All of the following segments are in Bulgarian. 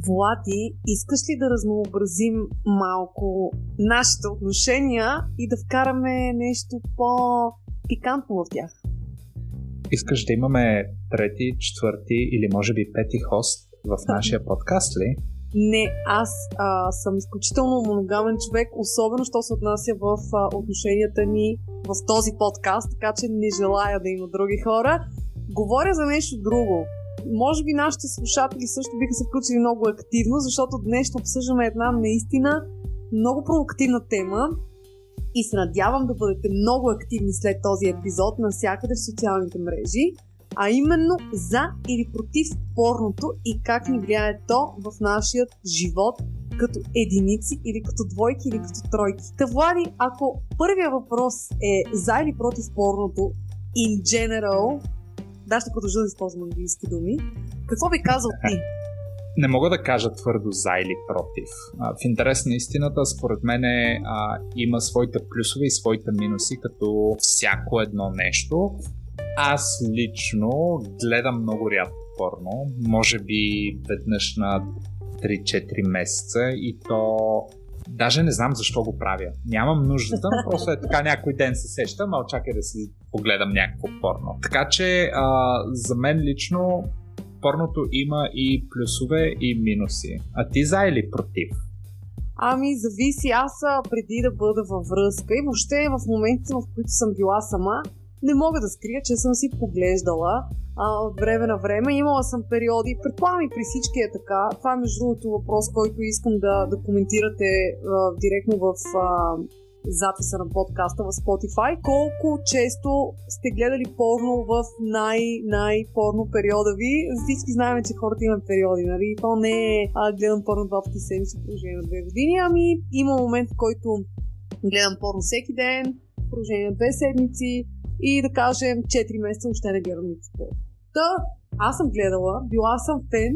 Влади, искаш ли да разнообразим малко нашите отношения и да вкараме нещо по-пикантно в тях? Искаш да имаме трети, четвърти или може би пети хост в нашия подкаст ли? Не, аз а, съм изключително моногамен човек, особено що се отнася в а, отношенията ни в този подкаст, така че не желая да има други хора. Говоря за нещо друго може би нашите слушатели също биха се включили много активно, защото днес ще обсъждаме една наистина много провокативна тема и се надявам да бъдете много активни след този епизод навсякъде в социалните мрежи, а именно за или против порното и как ни влияе то в нашия живот като единици или като двойки или като тройки. Та Влади, ако първия въпрос е за или против порното in general, да, ще продължа да използвам английски думи. Какво би казал ти? Не мога да кажа твърдо за или против. В интерес на истината, според мен има своите плюсове и своите минуси, като всяко едно нещо. Аз лично гледам много рядко порно, може би веднъж на 3-4 месеца и то Даже не знам защо го правя. Нямам нуждата, но просто е така някой ден се сещам, а чакай да си погледам някакво порно. Така че а, за мен лично порното има и плюсове и минуси. А ти за или против? Ами, зависи. Аз преди да бъда във връзка и въобще в моментите, в които съм била сама, не мога да скрия, че съм си поглеждала а, от време на време. Имала съм периоди, предполагам и при всички е така. Това е между другото въпрос, който искам да, да коментирате а, директно в а, записа на подкаста в Spotify. Колко често сте гледали порно в най-най-порно периода ви? Всички знаем, че хората имат периоди, нали? То не е а, гледам порно два пъти седмици в продължение на две години, ами има момент, в който гледам порно всеки ден, в продължение на две седмици, и да кажем 4 месеца още не гледам никакво. Та, аз съм гледала, била съм фен,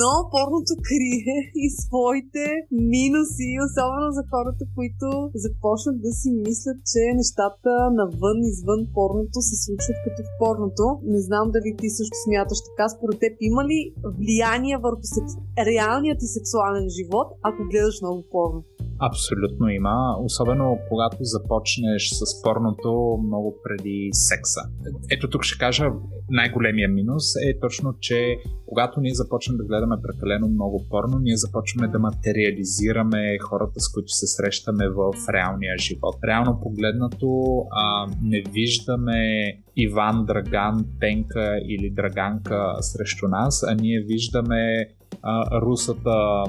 но порното крие и своите минуси, особено за хората, които започнат да си мислят, че нещата навън, извън порното се случват като в порното. Не знам дали ти също смяташ така. Според теб има ли влияние върху секс... реалният ти сексуален живот, ако гледаш много порно? Абсолютно има, особено когато започнеш с порното много преди секса. Ето тук ще кажа, най-големия минус е точно, че когато ние започнем да гледаме прекалено много порно, ние започваме да материализираме хората, с които се срещаме в реалния живот. Реално погледнато а, не виждаме Иван, Драган, Пенка или Драганка срещу нас, а ние виждаме а, русата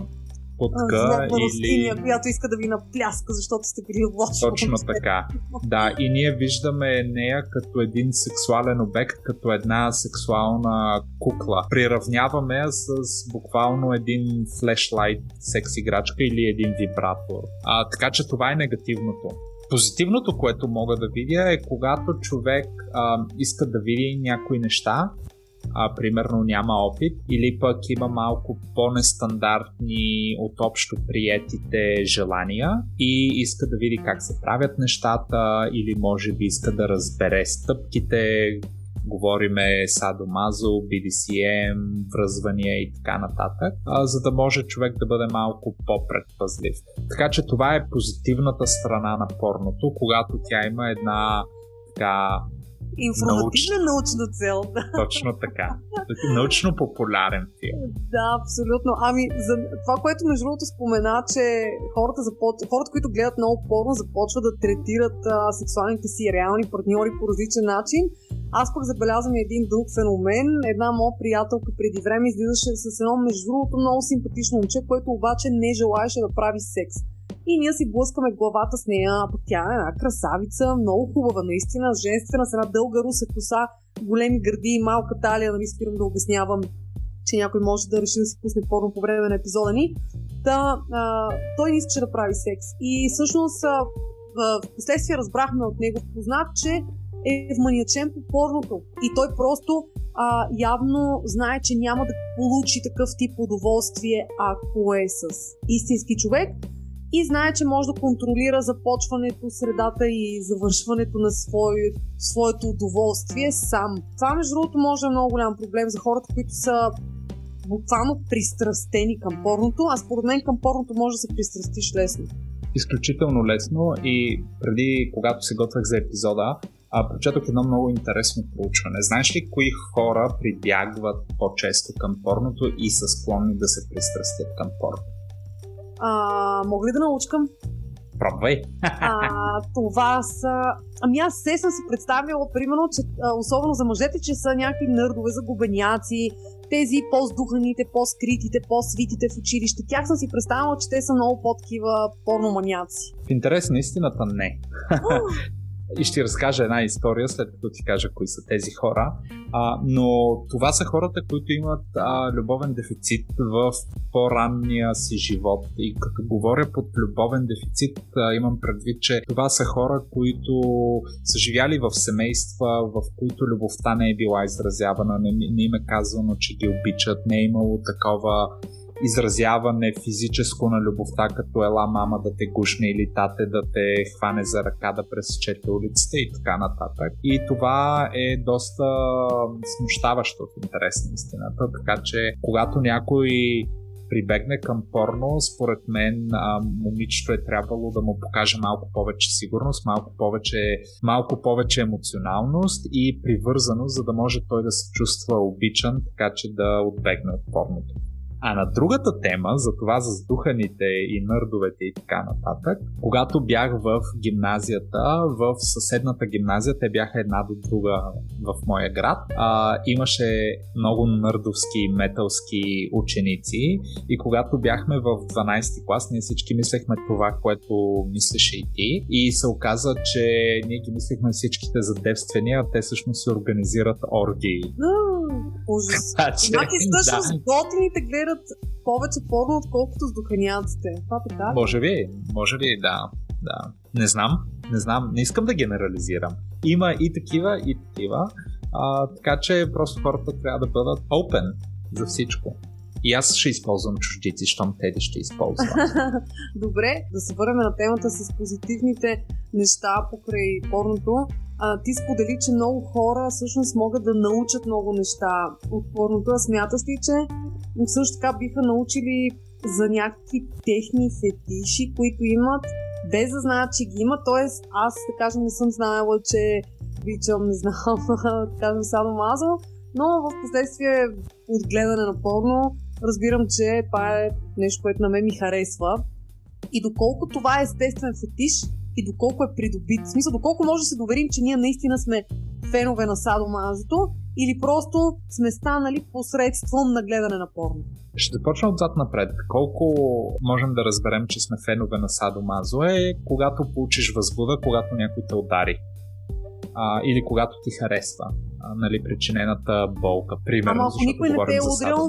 путка или... която иска да ви напляска, защото сте били лошо. Точно така. Да, и ние виждаме нея като един сексуален обект, като една сексуална кукла. Приравняваме я с буквално един флешлайт секс играчка или един вибратор. А, така че това е негативното. Позитивното, което мога да видя е когато човек а, иска да види някои неща, а, примерно няма опит, или пък има малко по-нестандартни от общо приетите желания и иска да види как се правят нещата, или може би иска да разбере стъпките, говориме садомазо, BDCM, връзвания и така нататък, за да може човек да бъде малко по-предпазлив. Така че това е позитивната страна на порното, когато тя има една така Информативна Науч... научна цел. Да. Точно така. Научно-популярен филм. Да, абсолютно. Ами, за това, което между другото спомена, че хората, започ... хората които гледат много порно, започват да третират а, сексуалните си реални партньори по различен начин. Аз пък забелязвам един друг феномен. Една моя приятелка преди време излизаше с едно между другото много симпатично момче, което обаче не желаеше да прави секс и ние си блъскаме главата с нея, пък тя е една красавица, много хубава, наистина, женствена, с една дълга руса коса, големи гърди и малка талия, нали спирам да обяснявам, че някой може да реши да си пусне порно по време на епизода ни. Та, а, той не искаше да прави секс. И всъщност а, в последствие разбрахме от него познат, че е вманячен по порното. И той просто а, явно знае, че няма да получи такъв тип удоволствие, ако е с истински човек и знае, че може да контролира започването, средата и завършването на свое, своето удоволствие сам. Това, между другото, може да е много голям проблем за хората, които са буквално пристрастени към порното, а според мен към порното може да се пристрастиш лесно. Изключително лесно и преди, когато се готвях за епизода, а, прочетох едно много интересно проучване. Знаеш ли кои хора прибягват по-често към порното и са склонни да се пристрастят към порно? А, мога ли да научкам? Пробвай. А, това са... Ами аз се съм си представила, примерно, че особено за мъжете, че са някакви нърдове, загубеняци, тези по-здуханите, по-скритите, по-свитите в училище. Тях съм си представила, че те са много по-такива порноманяци. В интерес на истината не. И ще разкажа една история, след като ти кажа кои са тези хора. А, но това са хората, които имат а, любовен дефицит в по-ранния си живот. И като говоря под любовен дефицит, а, имам предвид, че това са хора, които са живяли в семейства, в които любовта не е била изразявана, не, не им е казано, че ги обичат, не е имало такова изразяване физическо на любовта, като ела мама да те гушне или тате да те хване за ръка да пресечете улицата и така нататък. И това е доста смущаващо в интерес на истината, така че когато някой прибегне към порно, според мен а, момичето е трябвало да му покаже малко повече сигурност, малко повече, малко повече емоционалност и привързаност, за да може той да се чувства обичан, така че да отбегне от порното. А на другата тема, за това за сдуханите и нърдовете и така нататък, когато бях в гимназията, в съседната гимназия, те бяха една до друга в моя град, а, имаше много нърдовски и металски ученици и когато бяхме в 12 клас, ние всички мислехме това, което мислеше и ти и се оказа, че ние ги мислехме всичките за девствени, а те всъщност се организират оргии. Ужас. Значи всъщност да. готините гледат повече порно, отколкото с духаняците. Това така? Може би, може би, да. да. Не знам, не знам, не искам да генерализирам. Има и такива, и такива. А, така че просто хората трябва да бъдат open за всичко. И аз ще използвам чуждици, щом Теди ще използва. Добре, да се върнем на темата с позитивните неща покрай порното а, ти сподели, че много хора всъщност могат да научат много неща от порното. А смяташ ли, че също така биха научили за някакви техни фетиши, които имат, без да знаят, че ги имат. Тоест, аз, да кажем, не съм знаела, че обичам, не знам, да кажем, садомазо, но в последствие от гледане на порно разбирам, че това е нещо, което на мен ми харесва. И доколко това е естествен фетиш, и доколко е придобит. В смисъл, доколко може да се доверим, че ние наистина сме фенове на садомазото или просто сме станали посредством на гледане на порно. Ще започна отзад напред. Колко можем да разберем, че сме фенове на садомазо е когато получиш възбуда, когато някой те удари. А, или когато ти харесва а, нали, причинената болка. Примерно, Ама ако никой не те е удрил,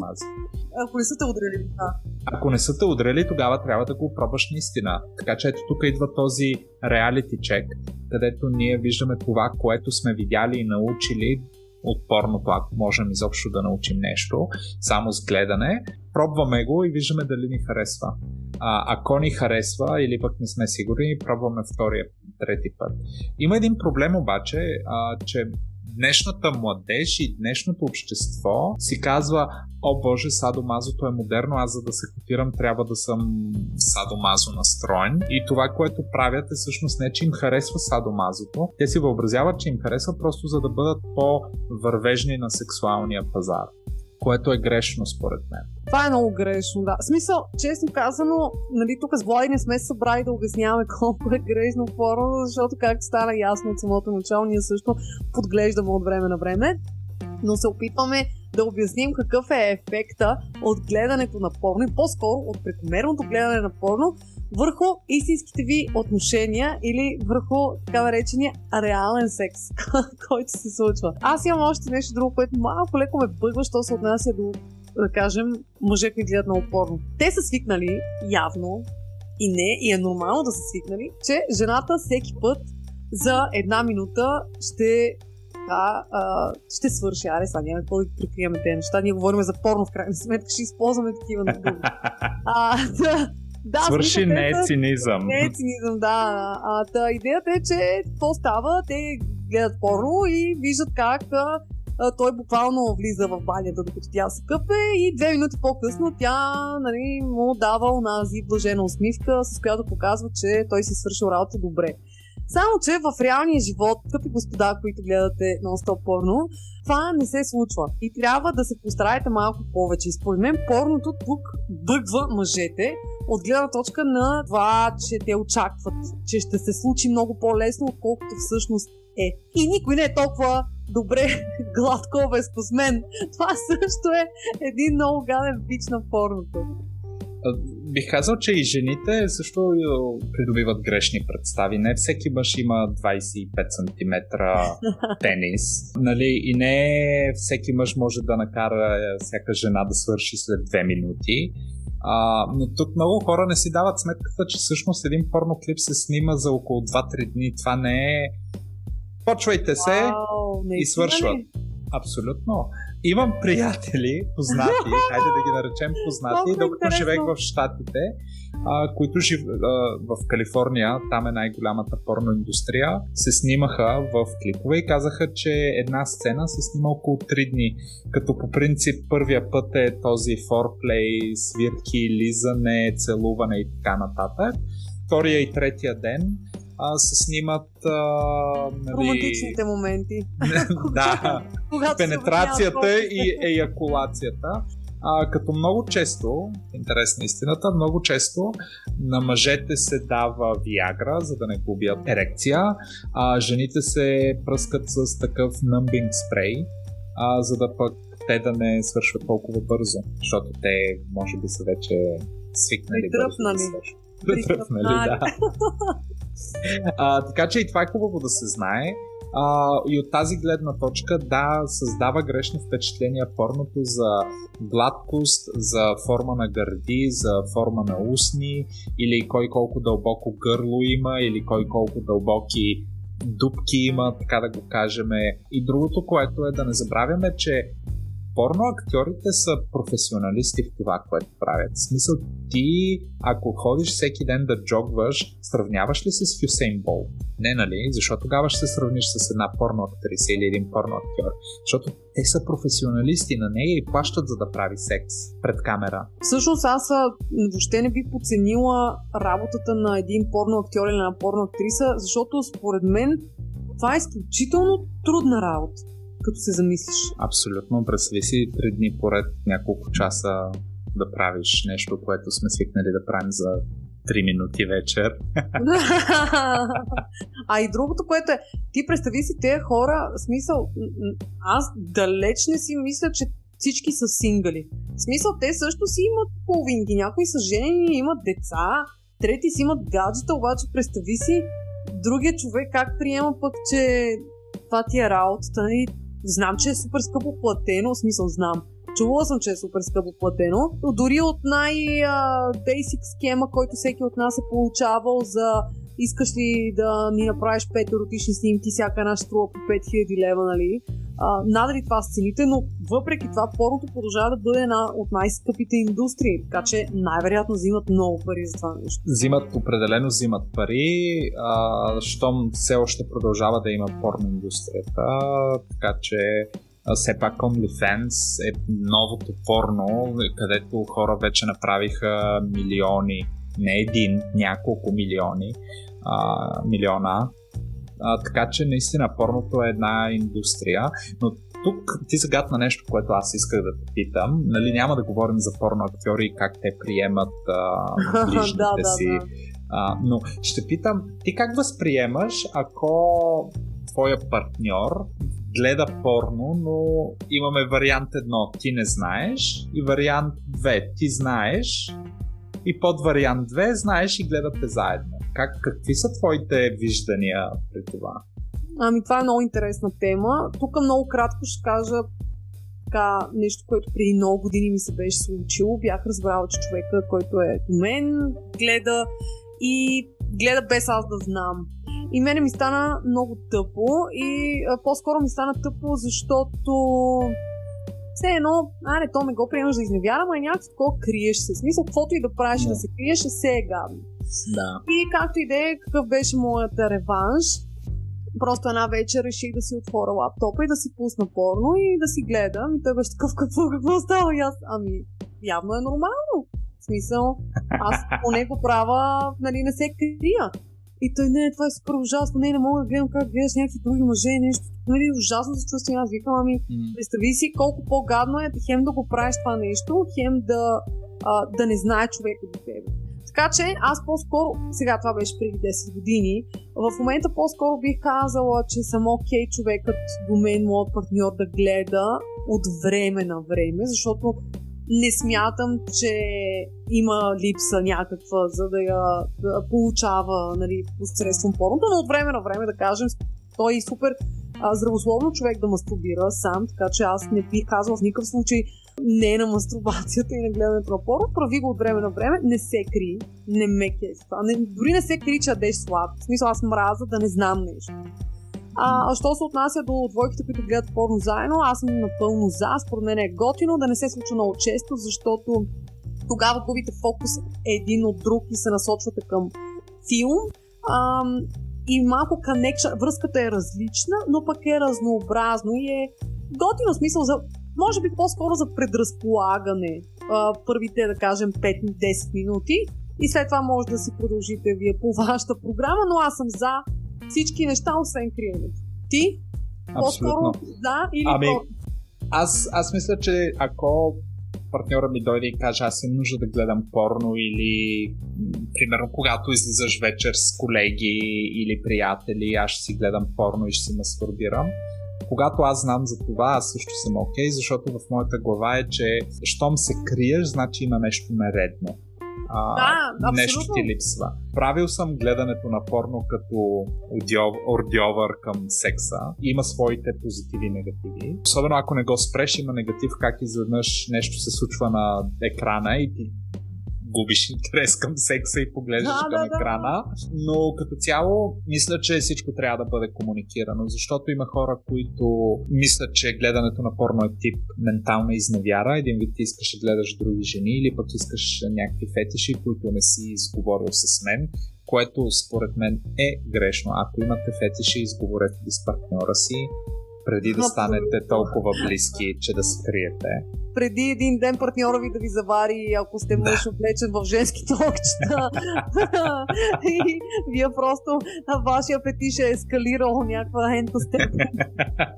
ако не са те удрали. Да. Ако не са те удрали, тогава трябва да го пробваш наистина. Така че ето тук идва този реалити чек, където ние виждаме това, което сме видяли и научили от порното, ако можем изобщо да научим нещо, само с гледане. Пробваме го и виждаме дали ни харесва. А, ако ни харесва или пък не сме сигурни, пробваме втория, трети път. Има един проблем обаче, а, че днешната младеж и днешното общество си казва, о боже, садомазото е модерно, аз за да се котирам трябва да съм садомазо настроен. И това, което правят е всъщност не, че им харесва садомазото, те си въобразяват, че им харесва просто за да бъдат по-вървежни на сексуалния пазар което е грешно според мен. Това е много грешно, да. В смисъл, честно казано, нали, тук с Влади не сме събрали да обясняваме колко е грешно порно, защото както стана ясно от самото начало, ние също подглеждаме от време на време, но се опитваме да обясним какъв е ефекта от гледането на порно и по-скоро от прекомерното гледане на порно върху истинските ви отношения или върху така наречения реален секс, който се случва. Аз имам още нещо друго, което малко леко ме бъгва, що се отнася до, да кажем, мъже, които гледат на опорно. Те са свикнали, явно, и не, и е нормално да са свикнали, че жената всеки път за една минута ще а, а, ще свърши. Аре, сега няма какво да прикриеме тези неща. Ние говорим за порно в крайна сметка, ще използваме такива думи. а, да, да, Свърши не е цинизъм. Не е цинизъм, да. А, та, идеята е, че какво става? Те гледат порно и виждат как а, а, той буквално влиза в банята, докато тя се къпе и две минути по-късно тя нали, му дава онази блажена усмивка, с която показва, че той си свършил работа добре. Само, че в реалния живот, скъпи господа, които гледате нон-стоп порно, това не се случва. И трябва да се постараете малко повече. И според мен порното тук бъгва мъжете от гледна точка на това, че те очакват, че ще се случи много по-лесно, отколкото всъщност е. И никой не е толкова добре гладко мен. Това също е един много гаден бич на порното. Бих казал, че и жените също придобиват грешни представи. Не всеки мъж има 25 см тенис. Нали? И не всеки мъж може да накара всяка жена да свърши след 2 минути. А, но тук много хора не си дават сметката, че всъщност един порно клип се снима за около 2-3 дни. Това не е... Почвайте се Вау, и свършват. Абсолютно. Имам приятели, познати, хайде да ги наречем познати, докато живеех в Штатите, а, които жив... а, в Калифорния, там е най-голямата порно индустрия, се снимаха в клипове и казаха, че една сцена се снима около 3 дни, като по принцип първия път е този форплей, свирки, лизане, целуване и така нататък. Втория и третия ден а, се снимат а, нали... романтичните моменти. да, пенетрацията и еякулацията. А, като много често, интересна истината, много често на мъжете се дава виагра, за да не губят ерекция, а жените се пръскат с такъв numbing спрей, а, за да пък те да не свършват толкова бързо, защото те може би са вече свикнали бързо да свършват. Притръпнали, да. А, така че и това е хубаво да се знае. А, и от тази гледна точка, да, създава грешни впечатления порното за гладкост, за форма на гърди, за форма на устни, или кой колко дълбоко гърло има, или кой колко дълбоки дупки има, така да го кажем. И другото, което е да не забравяме, че порно актьорите са професионалисти в това, което правят. В смисъл, ти, ако ходиш всеки ден да джогваш, сравняваш ли се с Хюсейн Бол? Не, нали? Защо тогава ще се сравниш с една порно актриса или един порно актьор? Защото те са професионалисти на нея и плащат за да прави секс пред камера. Всъщност аз въобще не бих подценила работата на един порно актьор или на порно актриса, защото според мен това е изключително трудна работа като се замислиш. Абсолютно. Представи си три дни поред няколко часа да правиш нещо, което сме свикнали да правим за 3 минути вечер. а и другото, което е, ти представи си тези хора, смисъл, аз далеч не си мисля, че всички са сингали. В смисъл, те също си имат половинки. Някои са жени, имат деца, трети си имат гаджета, обаче представи си другия човек как приема пък, че това ти е работата. И Знам, че е супер скъпо платено, в смисъл знам. Чувала съм, че е супер скъпо платено, но дори от най-бейсик схема, който всеки от нас е получавал за искаш ли да ни направиш 5 еротични снимки, всяка една струва по 5000 лева, нали? А, надали това с цените, но въпреки това порното продължава да бъде една от най-скъпите индустрии, така че най-вероятно взимат много пари за това нещо. Взимат, определено взимат пари, а, щом все още продължава да има порно индустрията, така че все пак OnlyFans е новото порно, където хора вече направиха милиони, не един, няколко милиони, а, милиона а, така че наистина порното е една индустрия, но тук ти загадна нещо, което аз исках да те питам. Нали, няма да говорим за порно актьори и как те приемат а, ближните да, си. Да, да. А, но ще питам, ти как възприемаш, ако твоя партньор гледа порно, но имаме вариант едно, ти не знаеш, и вариант 2, ти знаеш, и под вариант 2 знаеш и гледате заедно. Как, какви са твоите виждания при това? Ами това е много интересна тема. Тук много кратко ще кажа така, нещо, което преди много години ми се беше случило. Бях разбрала, че човека, който е до мен, гледа и гледа без аз да знам. И мене ми стана много тъпо и а, по-скоро ми стана тъпо, защото все едно, аре, то ме го приемаш да изневяра, ама някакво такова криеш се. Смисъл, каквото и да правиш да, се криеш, е все е гадно. Да. И както и да е, какъв беше моят реванш, Просто една вечер реших да си отворя лаптопа и да си пусна порно и да си гледам. И той беше такъв, какво, какво става? И аз, ами, явно е нормално. В смисъл, аз по него права, нали, не се крия. И той, не, това е супер ужасно, не, не мога да гледам как гледаш някакви други мъже, нещо. Нали, ужасно се чувствам. Аз викам, ами, mm. представи си колко по-гадно е хем да го правиш това нещо, хем да, а, да не знае човека до тебе. Така че аз по-скоро, сега това беше преди 10 години, в момента по-скоро бих казала, че съм окей okay, човекът до мен, моят партньор да гледа от време на време, защото не смятам, че има липса някаква, за да я да получава нали, посредством порното, но от време на време, да кажем, той е супер а, здравословно човек да мастурбира сам, така че аз не бих казал в никакъв случай не на мастурбацията и на гледането на прави го от време на време, не се кри, не ме това. Не, дори не се кри, че адеш слаб. В смисъл аз мраза да не знам нещо. А, а що се отнася до двойките, които гледат порно заедно, аз съм напълно за. Според мен е готино да не се случва много често, защото тогава губите фокус един от друг и се насочвате към филм. А, и малко connection, връзката е различна, но пък е разнообразно и е готино смисъл за може би по-скоро за предразполагане а, първите, да кажем, 5-10 минути и след това може да си продължите вие по вашата програма, но аз съм за всички неща, освен криенето. Ти? По-скоро да или ами, аз, аз мисля, че ако партньора ми дойде и каже, аз имам нужда да гледам порно или примерно когато излизаш вечер с колеги или приятели, аз ще си гледам порно и ще си мастурбирам когато аз знам за това, аз също съм окей, okay, защото в моята глава е, че щом се криеш, значи има нещо нередно. А, да, нещо ти липсва. Правил съм гледането на порно като ордьовър към секса. Има своите позитиви и негативи. Особено ако не го спреш, има негатив как изведнъж нещо се случва на екрана и ти губиш интерес към секса и поглеждаш да, към да, екрана. Но като цяло, мисля, че всичко трябва да бъде комуникирано, защото има хора, които мислят, че гледането на порно е тип ментална изневяра. Един вид ти искаш да гледаш други жени или пък искаш някакви фетиши, които не си изговорил с мен което според мен е грешно. Ако имате фетиши, изговорете ги с партньора си, преди да станете толкова близки, че да се криете. Преди един ден партньора ви да ви завари, ако сте мъж да. облечен в женски токчета. и вие просто, вашия петиш е ескалирал някаква ента степен.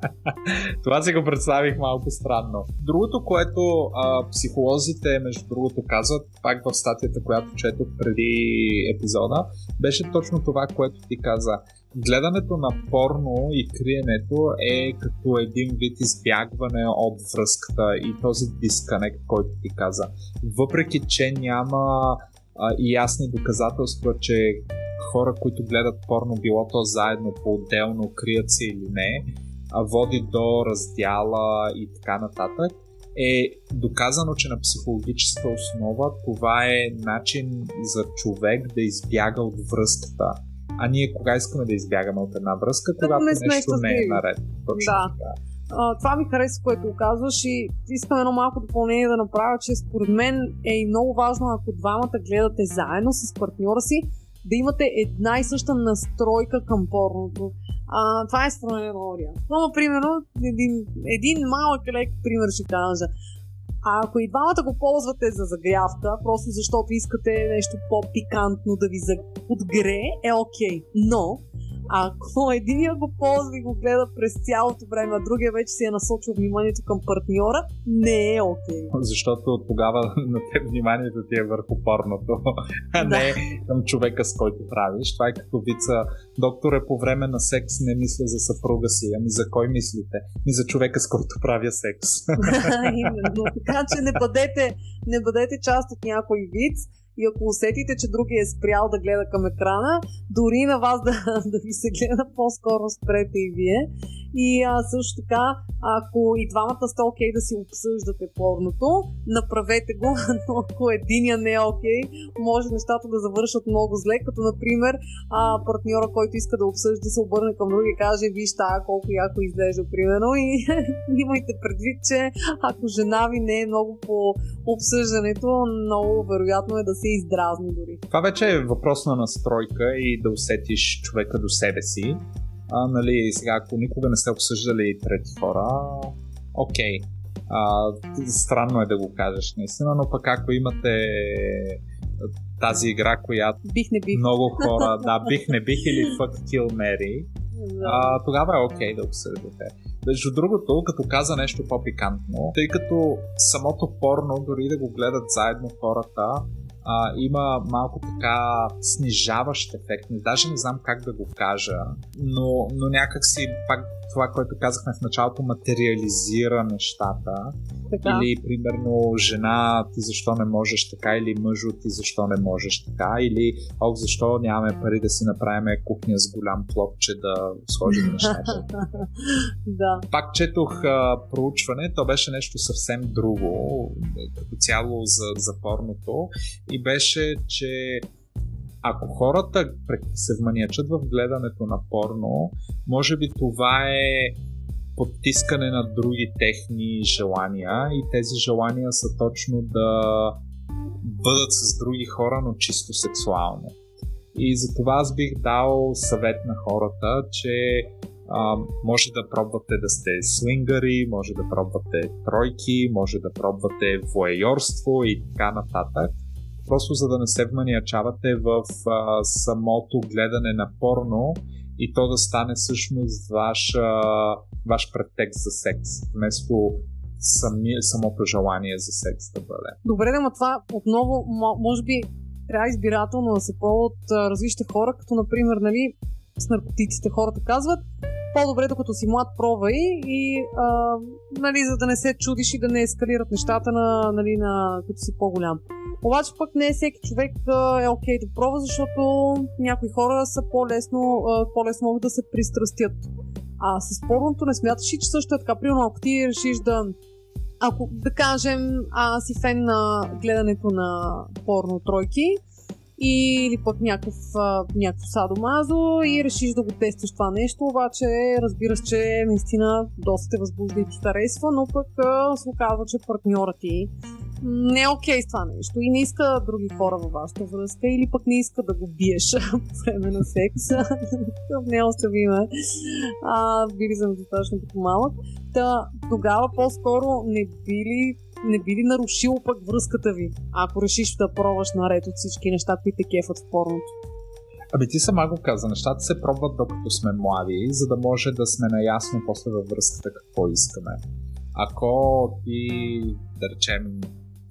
Това си го представих малко странно. Другото, което а, психолозите, между другото, казват, пак в статията, която четох преди епизода, беше точно това, което ти каза гледането на порно и криенето е като един вид избягване от връзката и този дисконект, който ти каза. Въпреки, че няма а, ясни доказателства, че хора, които гледат порно, било то заедно, по-отделно, крият се или не, а води до раздяла и така нататък, е доказано, че на психологическа основа това е начин за човек да избяга от връзката а ние кога искаме да избягаме от една връзка, когато не нещо не е наред. Точно да. Така. А, това ми хареса, което казваш и искам едно малко допълнение да направя, че според мен е и много важно, ако двамата гледате заедно с партньора си, да имате една и съща настройка към порното. А, това е мен теория. Но, примерно, един, един малък лек пример ще кажа. А ако и двамата го ползвате за загрявка, просто защото искате нещо по-пикантно да ви подгре, е окей. Okay. Но ако единия го ползва и го гледа през цялото време, а другия вече си е насочил вниманието към партньора, не е окей. Okay. Защото тогава на теб вниманието ти е върху порното, а да. не към човека с който правиш. Това е като вица, доктор е по време на секс не мисля за съпруга си. Ами за кой мислите? Ми за човека с който правя секс. Именно. Така че не бъдете, не бъдете част от някой вид и ако усетите, че другия е спрял да гледа към екрана, дори на вас да, да ви се гледа, по-скоро спрете и вие. И а, също така, ако и двамата сте окей okay да си обсъждате порното, направете го, но ако единия не е окей, okay, може нещата да завършат много зле, като например а, партньора, който иска да обсъжда, да се обърне към други и каже, виж тая колко яко изглежда, примерно, и имайте предвид, че ако жена ви не е много по обсъждането, много вероятно е да се издразни дори. Това вече е въпрос на настройка и да усетиш човека до себе си А, нали, сега, ако никога не сте обсъждали трети хора, окей. А, странно е да го кажеш, наистина, но пък ако имате тази игра, която бих не бих. много хора, да, бих не бих или Fuck Kill Mary, а, тогава е окей okay да обсъдите. Между другото, като каза нещо по-пикантно, тъй като самото порно, дори да го гледат заедно хората, а, има малко така снижаващ ефект. Даже не знам как да го кажа, но, но някак си пак това, което казахме в началото, материализира нещата. Така. Или, примерно, жена, ти защо не можеш така, или мъжо, ти защо не можеш така, или ох, защо нямаме пари да си направим кухня с голям плопче да сложим нещата. да. Пак четох а, проучване, то беше нещо съвсем друго, като цяло за, за порното, и беше, че ако хората се вманячат в гледането на порно, може би това е потискане на други техни желания и тези желания са точно да бъдат с други хора, но чисто сексуално. И за това аз бих дал съвет на хората, че а, може да пробвате да сте свингари, може да пробвате тройки, може да пробвате воейорство и така нататък просто за да не се вманиячавате в а, самото гледане на порно и то да стане всъщност ваш, а, ваш претекст за секс, вместо сами, самото желание за секс да бъде. Добре, но това отново, може би, трябва избирателно да се пробват различни хора, като например, нали, с наркотиците хората казват, по-добре докато си млад пробвай и а, нали, за да не се чудиш и да не ескалират нещата на, нали, на, като си по-голям. Обаче пък не всеки човек е окей okay да пробва, защото някои хора са по-лесно, по-лесно могат да се пристрастят. А с порното не смяташ ли, че също е така? Примерно, ако ти решиш да ако да кажем, аз си фен на гледането на порно тройки, или пък някакъв, някакъв садомазо и решиш да го тестваш това нещо, обаче разбираш, че наистина доста те възбужда и ти харесва, но пък се оказва, че партньора ти не е окей okay с това нещо и не иска други хора във вашата връзка или пък не иска да го биеш по време на секса. не оставиме. А, били съм достатъчно малък. Та, тогава по-скоро не били не би ли нарушило пък връзката ви, ако решиш да пробваш наред от всички неща, които те кефат в порното? Ами ти сама го каза, нещата се пробват докато сме млади, за да може да сме наясно после във връзката какво искаме. Ако ти, да речем,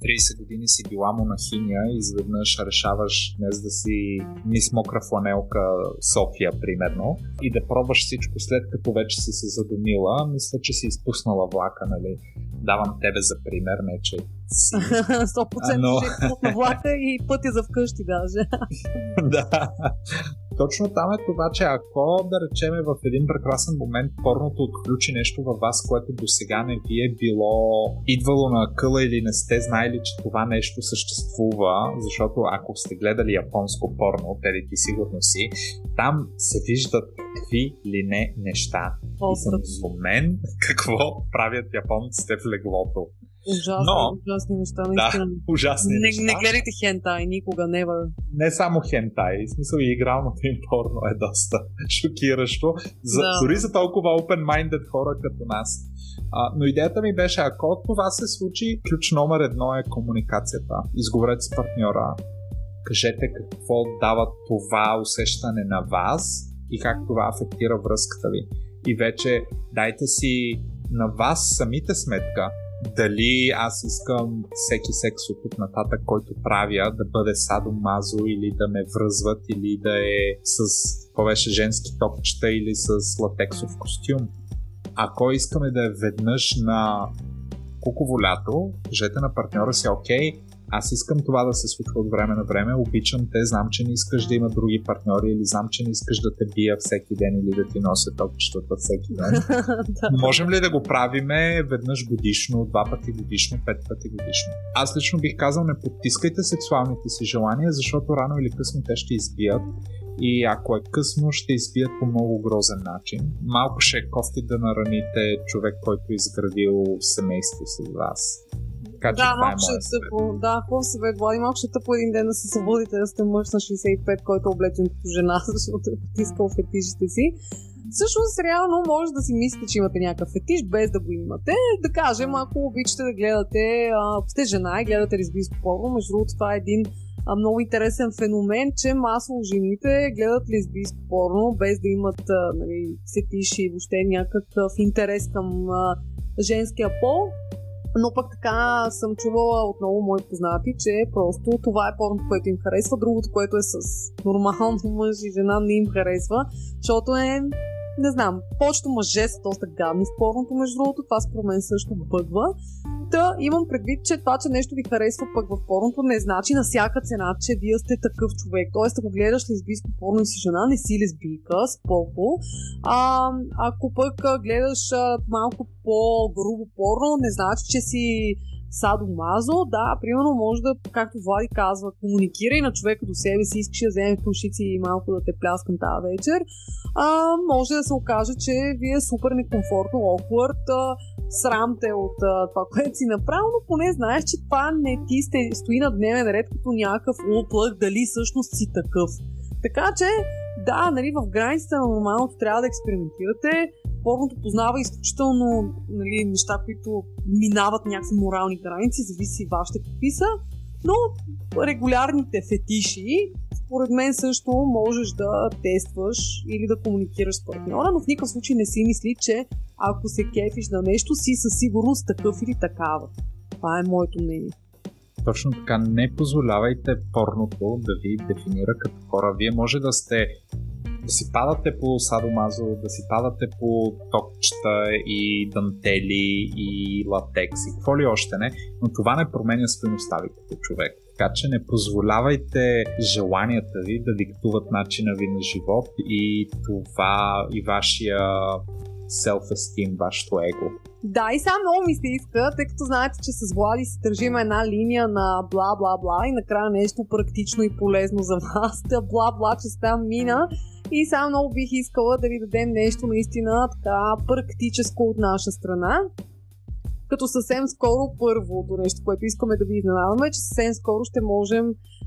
30 години си била монахиня и изведнъж решаваш днес да си мис мокра фланелка София, примерно, и да пробваш всичко след като вече си се задумила, мисля, че си изпуснала влака, нали? Давам тебе за пример, не че. 100% но... ще влака и пътя за вкъщи даже. да точно там е това, че ако да речеме в един прекрасен момент порното отключи нещо във вас, което до сега не ви е било идвало на къла или не сте знаели, че това нещо съществува, защото ако сте гледали японско порно, теди ти сигурно си, там се виждат какви ли не неща. О, и съм изумен какво правят японците в леглото. Ужасни, Но, ужасни неща, наистина. Да, ужасни не, неща. Не гледайте хентай никога, never. Не само хентай, в смисъл и игралното им порно е доста шокиращо. За, да. Дори за толкова open-minded хора като нас. А, но идеята ми беше, ако това се случи, ключ номер едно е комуникацията. Изговорете с партньора. Кажете какво дава това усещане на вас и как това афектира връзката ви. И вече дайте си на вас самите сметка дали аз искам всеки секс от тук нататък, който правя, да бъде садомазо или да ме връзват или да е с повече женски топчета или с латексов костюм. Ако искаме да е веднъж на куково лято, кажете на партньора си, окей, аз искам това да се случва от време на време, обичам те, знам, че не искаш да има други партньори или знам, че не искаш да те бия всеки ден или да ти нося топчетата всеки ден. да. Можем ли да го правиме веднъж годишно, два пъти годишно, пет пъти годишно? Аз лично бих казал, не потискайте сексуалните си желания, защото рано или късно те ще избият и ако е късно, ще избият по много грозен начин. Малко ще е кофти да нараните човек, който е изградил семейство с вас. Така, да, малко ще е тъпо. Да, хубав съвет, Влади. Малко ще е тъпо един ден да се събудите да сте мъж на 65, който е облечен като жена, защото е потискал фетишите си. Всъщност, реално може да си мислите, че имате някакъв фетиш, без да го имате. Да кажем, ако обичате да гледате, а, сте жена и гледате лесбийско порно, между другото това е един а, много интересен феномен, че масово жените гледат лесбийско порно, без да имат а, нали, фетиш и въобще някакъв интерес към а, женския пол. Но пък така съм чувала от много мои познати, че просто това е порното, което им харесва. Другото, което е с нормално мъж и жена, не им харесва, защото е не знам, повечето мъже са доста гадни в порното, между другото, това според мен също бъдва. Та имам предвид, че това, че нещо ви харесва пък в порното, не значи на всяка цена, че вие сте такъв човек. Тоест, ако гледаш лесбийско порно и си жена, не си лесбийка, споко. А, ако пък гледаш малко по-грубо порно, не значи, че си Садо Мазо, да, примерно може да, както Влади казва, комуникира и на човека до себе си, искаш да вземе кушици и малко да те пляскам тази вечер, а, може да се окаже, че ви е супер некомфортно, awkward, а, срам те от а, това, което си направил, но поне знаеш, че това не ти сте, стои на дневен ред като някакъв лоплък, дали всъщност си такъв. Така че, да, нали, в границите на нормалното трябва да експериментирате порното познава изключително нали, неща, които минават някакви морални граници, зависи вашите какви са, но регулярните фетиши, според мен също можеш да тестваш или да комуникираш с партньора, но в никакъв случай не си мисли, че ако се кефиш на нещо, си със сигурност такъв или такава. Това е моето мнение. Точно така, не позволявайте порното да ви дефинира като хора. Вие може да сте да си падате по садомазо, да си падате по токчета и дантели и латекс и какво ли още не, но това не променя стоеността ви като човек. Така че не позволявайте желанията ви да диктуват начина ви на живот и това и вашия self-esteem, вашето его. Да, и само много ми се иска, тъй като знаете, че с Влади си държим една линия на бла-бла-бла и накрая нещо практично и полезно за вас. Та бла-бла, че там мина. И само много бих искала да ви дадем нещо наистина така практическо от наша страна. Като съвсем скоро първото нещо, което искаме да ви изненадаме, че съвсем скоро ще можем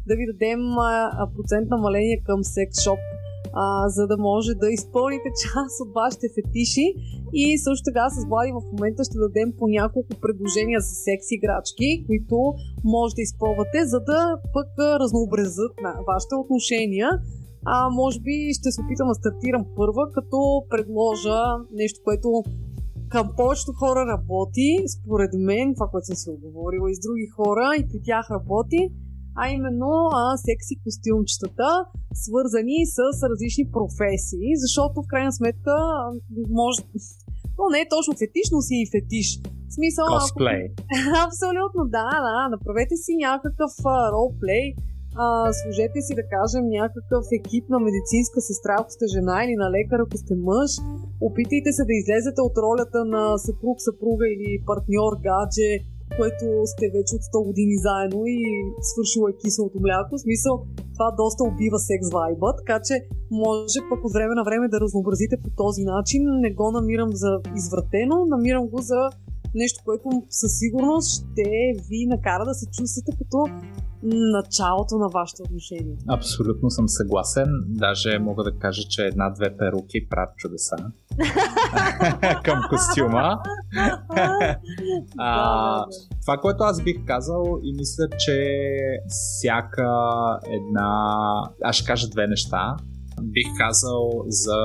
да ви дадем процент намаление към секс шоп а, за да може да изпълните част от вашите фетиши. И също така с Влади в момента ще дадем по няколко предложения за секс играчки, които може да изпълвате, за да пък разнообразят на вашите отношения. А може би ще се опитам да стартирам първа, като предложа нещо, което към повечето хора работи, според мен, това, което съм си оговорила и с други хора, и при тях работи, а именно а, секси костюмчетата, свързани с различни професии, защото в крайна сметка може... Но не е точно фетиш, но си и фетиш. В смисъл... Косплей. Ако... Абсолютно, да, да. Направете си някакъв ролплей, а, служете си, да кажем, някакъв екип на медицинска сестра, ако сте жена или на лекар, ако сте мъж. Опитайте се да излезете от ролята на съпруг, съпруга или партньор, гадже, което сте вече от 100 години заедно и свършило е киселото мляко. В смисъл, това доста убива секс вайба, така че може пък от време на време да разнообразите по този начин. Не го намирам за извратено, намирам го за нещо, което със сигурност ще ви накара да се чувствате като началото на вашето отношение. Абсолютно съм съгласен. Даже мога да кажа, че една-две перуки правят чудеса. към костюма. а, това, което аз бих казал и мисля, че всяка една... Аз ще кажа две неща. Бих казал за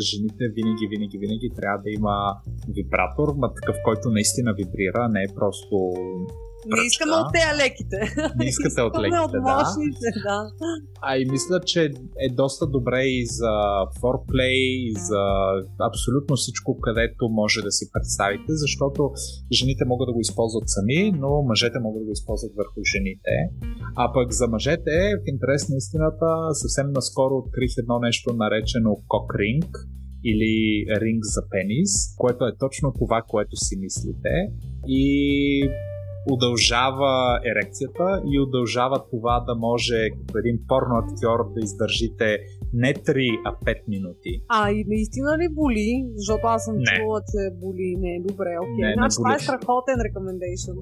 жените винаги, винаги, винаги трябва да има вибратор, ма такъв, който наистина вибрира, не е просто не искаме от тея леките. Не искате от леките, да. да. А и мисля, че е доста добре и за форплей, и за абсолютно всичко, където може да си представите, защото жените могат да го използват сами, но мъжете могат да го използват върху жените. А пък за мъжете, в интерес на истината, съвсем наскоро открих едно нещо наречено кокринг или ринг за пенис, което е точно това, което си мислите. И удължава ерекцията и удължава това да може като един порно актьор да издържите не 3, а 5 минути. А и наистина ли боли? Защото аз съм не. чула, че боли. Не, добре, окей. Okay. значи това е страхотен рекомендейшн.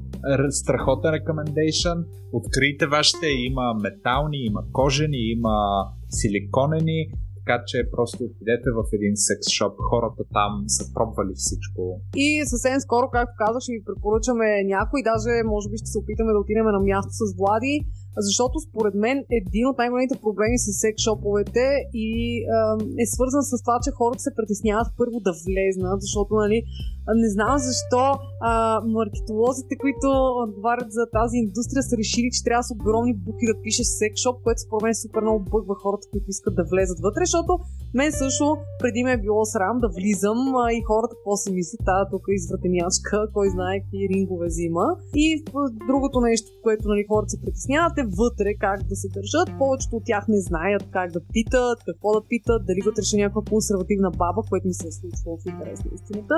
Страхотен рекомендейшн. Открийте вашите, има метални, има кожени, има силиконени така че просто отидете в един секс шоп, хората там са пробвали всичко. И съвсем скоро, както казах, ви препоръчаме някой, даже може би ще се опитаме да отидем на място с Влади, защото според мен един от най-големите проблеми с секс шоповете и е, е свързан с това, че хората се притесняват първо да влезнат, защото нали, не знам защо а, маркетолозите, които отговарят за тази индустрия, са решили, че трябва с огромни буки да пишеш секс шоп, което според мен супер много бъгва хората, които искат да влезат вътре, защото мен също преди ме е било срам да влизам а, и хората какво си мислят, тази тук извратенячка, кой знае какви рингове взима. И другото нещо, което нали, хората се притесняват е вътре как да се държат. Повечето от тях не знаят как да питат, какво да питат, дали вътре ще е някаква консервативна баба, което ми се е случвало в интерес на истината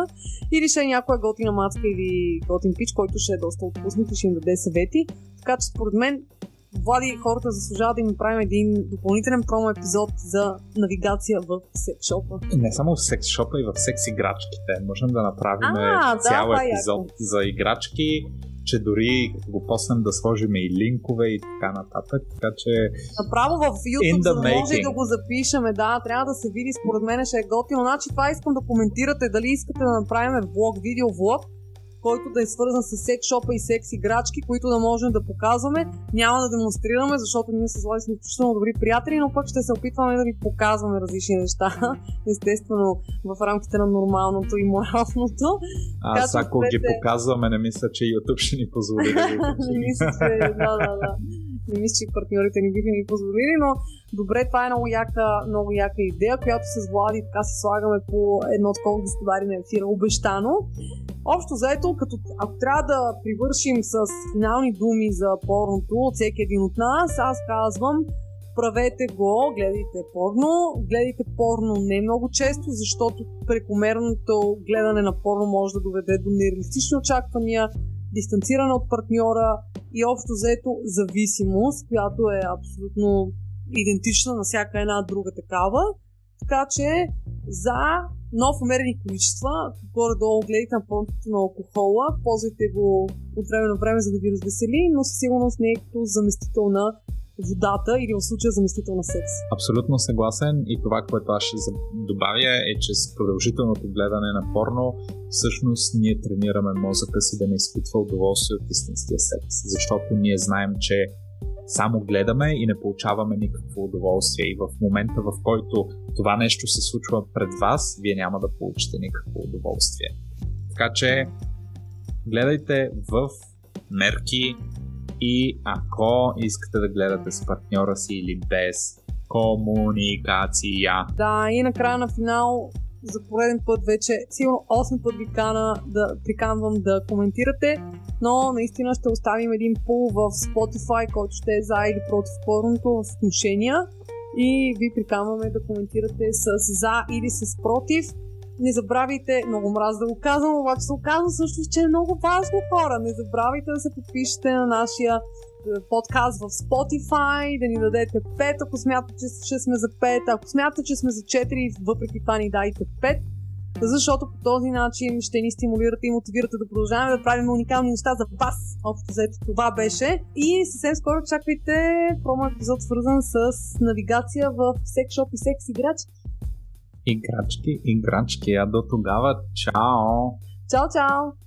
или ще е някоя готина мацка или готин пич, който ще е доста отпуснат и ще им даде съвети. Така че според мен Влади, хората заслужават да им правим един допълнителен промо епизод за навигация в секс шопа. Не само в секс шопа, и в секс играчките. Можем да направим а, цял да, епизод за играчки, че дори го поснем да сложим и линкове и така нататък, така че... Направо в YouTube, за да може да го запишеме, да, трябва да се види, според мен ще е готино. Значи това искам да коментирате, дали искате да направим влог, видео влог, който да е свързан с секс шопа и секс играчки, които да можем да показваме. Няма да демонстрираме, защото ние с Влади сме изключително добри приятели, но пък ще се опитваме да ви показваме различни неща. Естествено, в рамките на нормалното и моралното. Аз ако ги показваме, не мисля, че YouTube ще ни позволи да Не мисля, че да, да, да. Не мисля, че партньорите ни биха ни позволили, но добре, това е много яка, много яка идея, която с Влади така се слагаме по едно такова господари на ефира, обещано. Общо заето, като, ако трябва да привършим с финални думи за порното от всеки един от нас, аз казвам правете го, гледайте порно, гледайте порно не много често, защото прекомерното гледане на порно може да доведе до нереалистични очаквания, дистанциране от партньора и общо заето зависимост, която е абсолютно идентична на всяка една друга такава. Така че за но в умерени количества, горе-долу гледайте на пълнотата на алкохола, ползвайте го от време на време, за да ви развесели, но със сигурност не е като заместител на водата или в случая заместител на секс. Абсолютно съгласен и това, което аз ще добавя е, че с продължителното гледане на порно всъщност ние тренираме мозъка си да не изпитва удоволствие от истинския секс, защото ние знаем, че само гледаме и не получаваме никакво удоволствие. И в момента, в който това нещо се случва пред вас, вие няма да получите никакво удоволствие. Така че, гледайте в мерки и ако искате да гледате с партньора си или без комуникация. Да, и накрая на финал за пореден път вече, сигурно 8 път ви кана да приканвам да коментирате, но наистина ще оставим един пул в Spotify, който ще е за или против порното в отношения и ви приканваме да коментирате с за или с против. Не забравяйте, много мраз да го казвам, обаче се оказва също, че е много важно хора. Не забравяйте да се подпишете на нашия подкаст в Spotify, да ни дадете 5, ако смятате, че сме за 5, ако смятате, че сме за 4, въпреки това ни дайте 5, защото по този начин ще ни стимулирате и мотивирате да продължаваме да правим уникални неща за вас. Общо заето това беше. И съвсем скоро чакайте промо епизод свързан с навигация в секшоп и секс играчки. Играчки, играчки, а до тогава, чао! Чао, чао!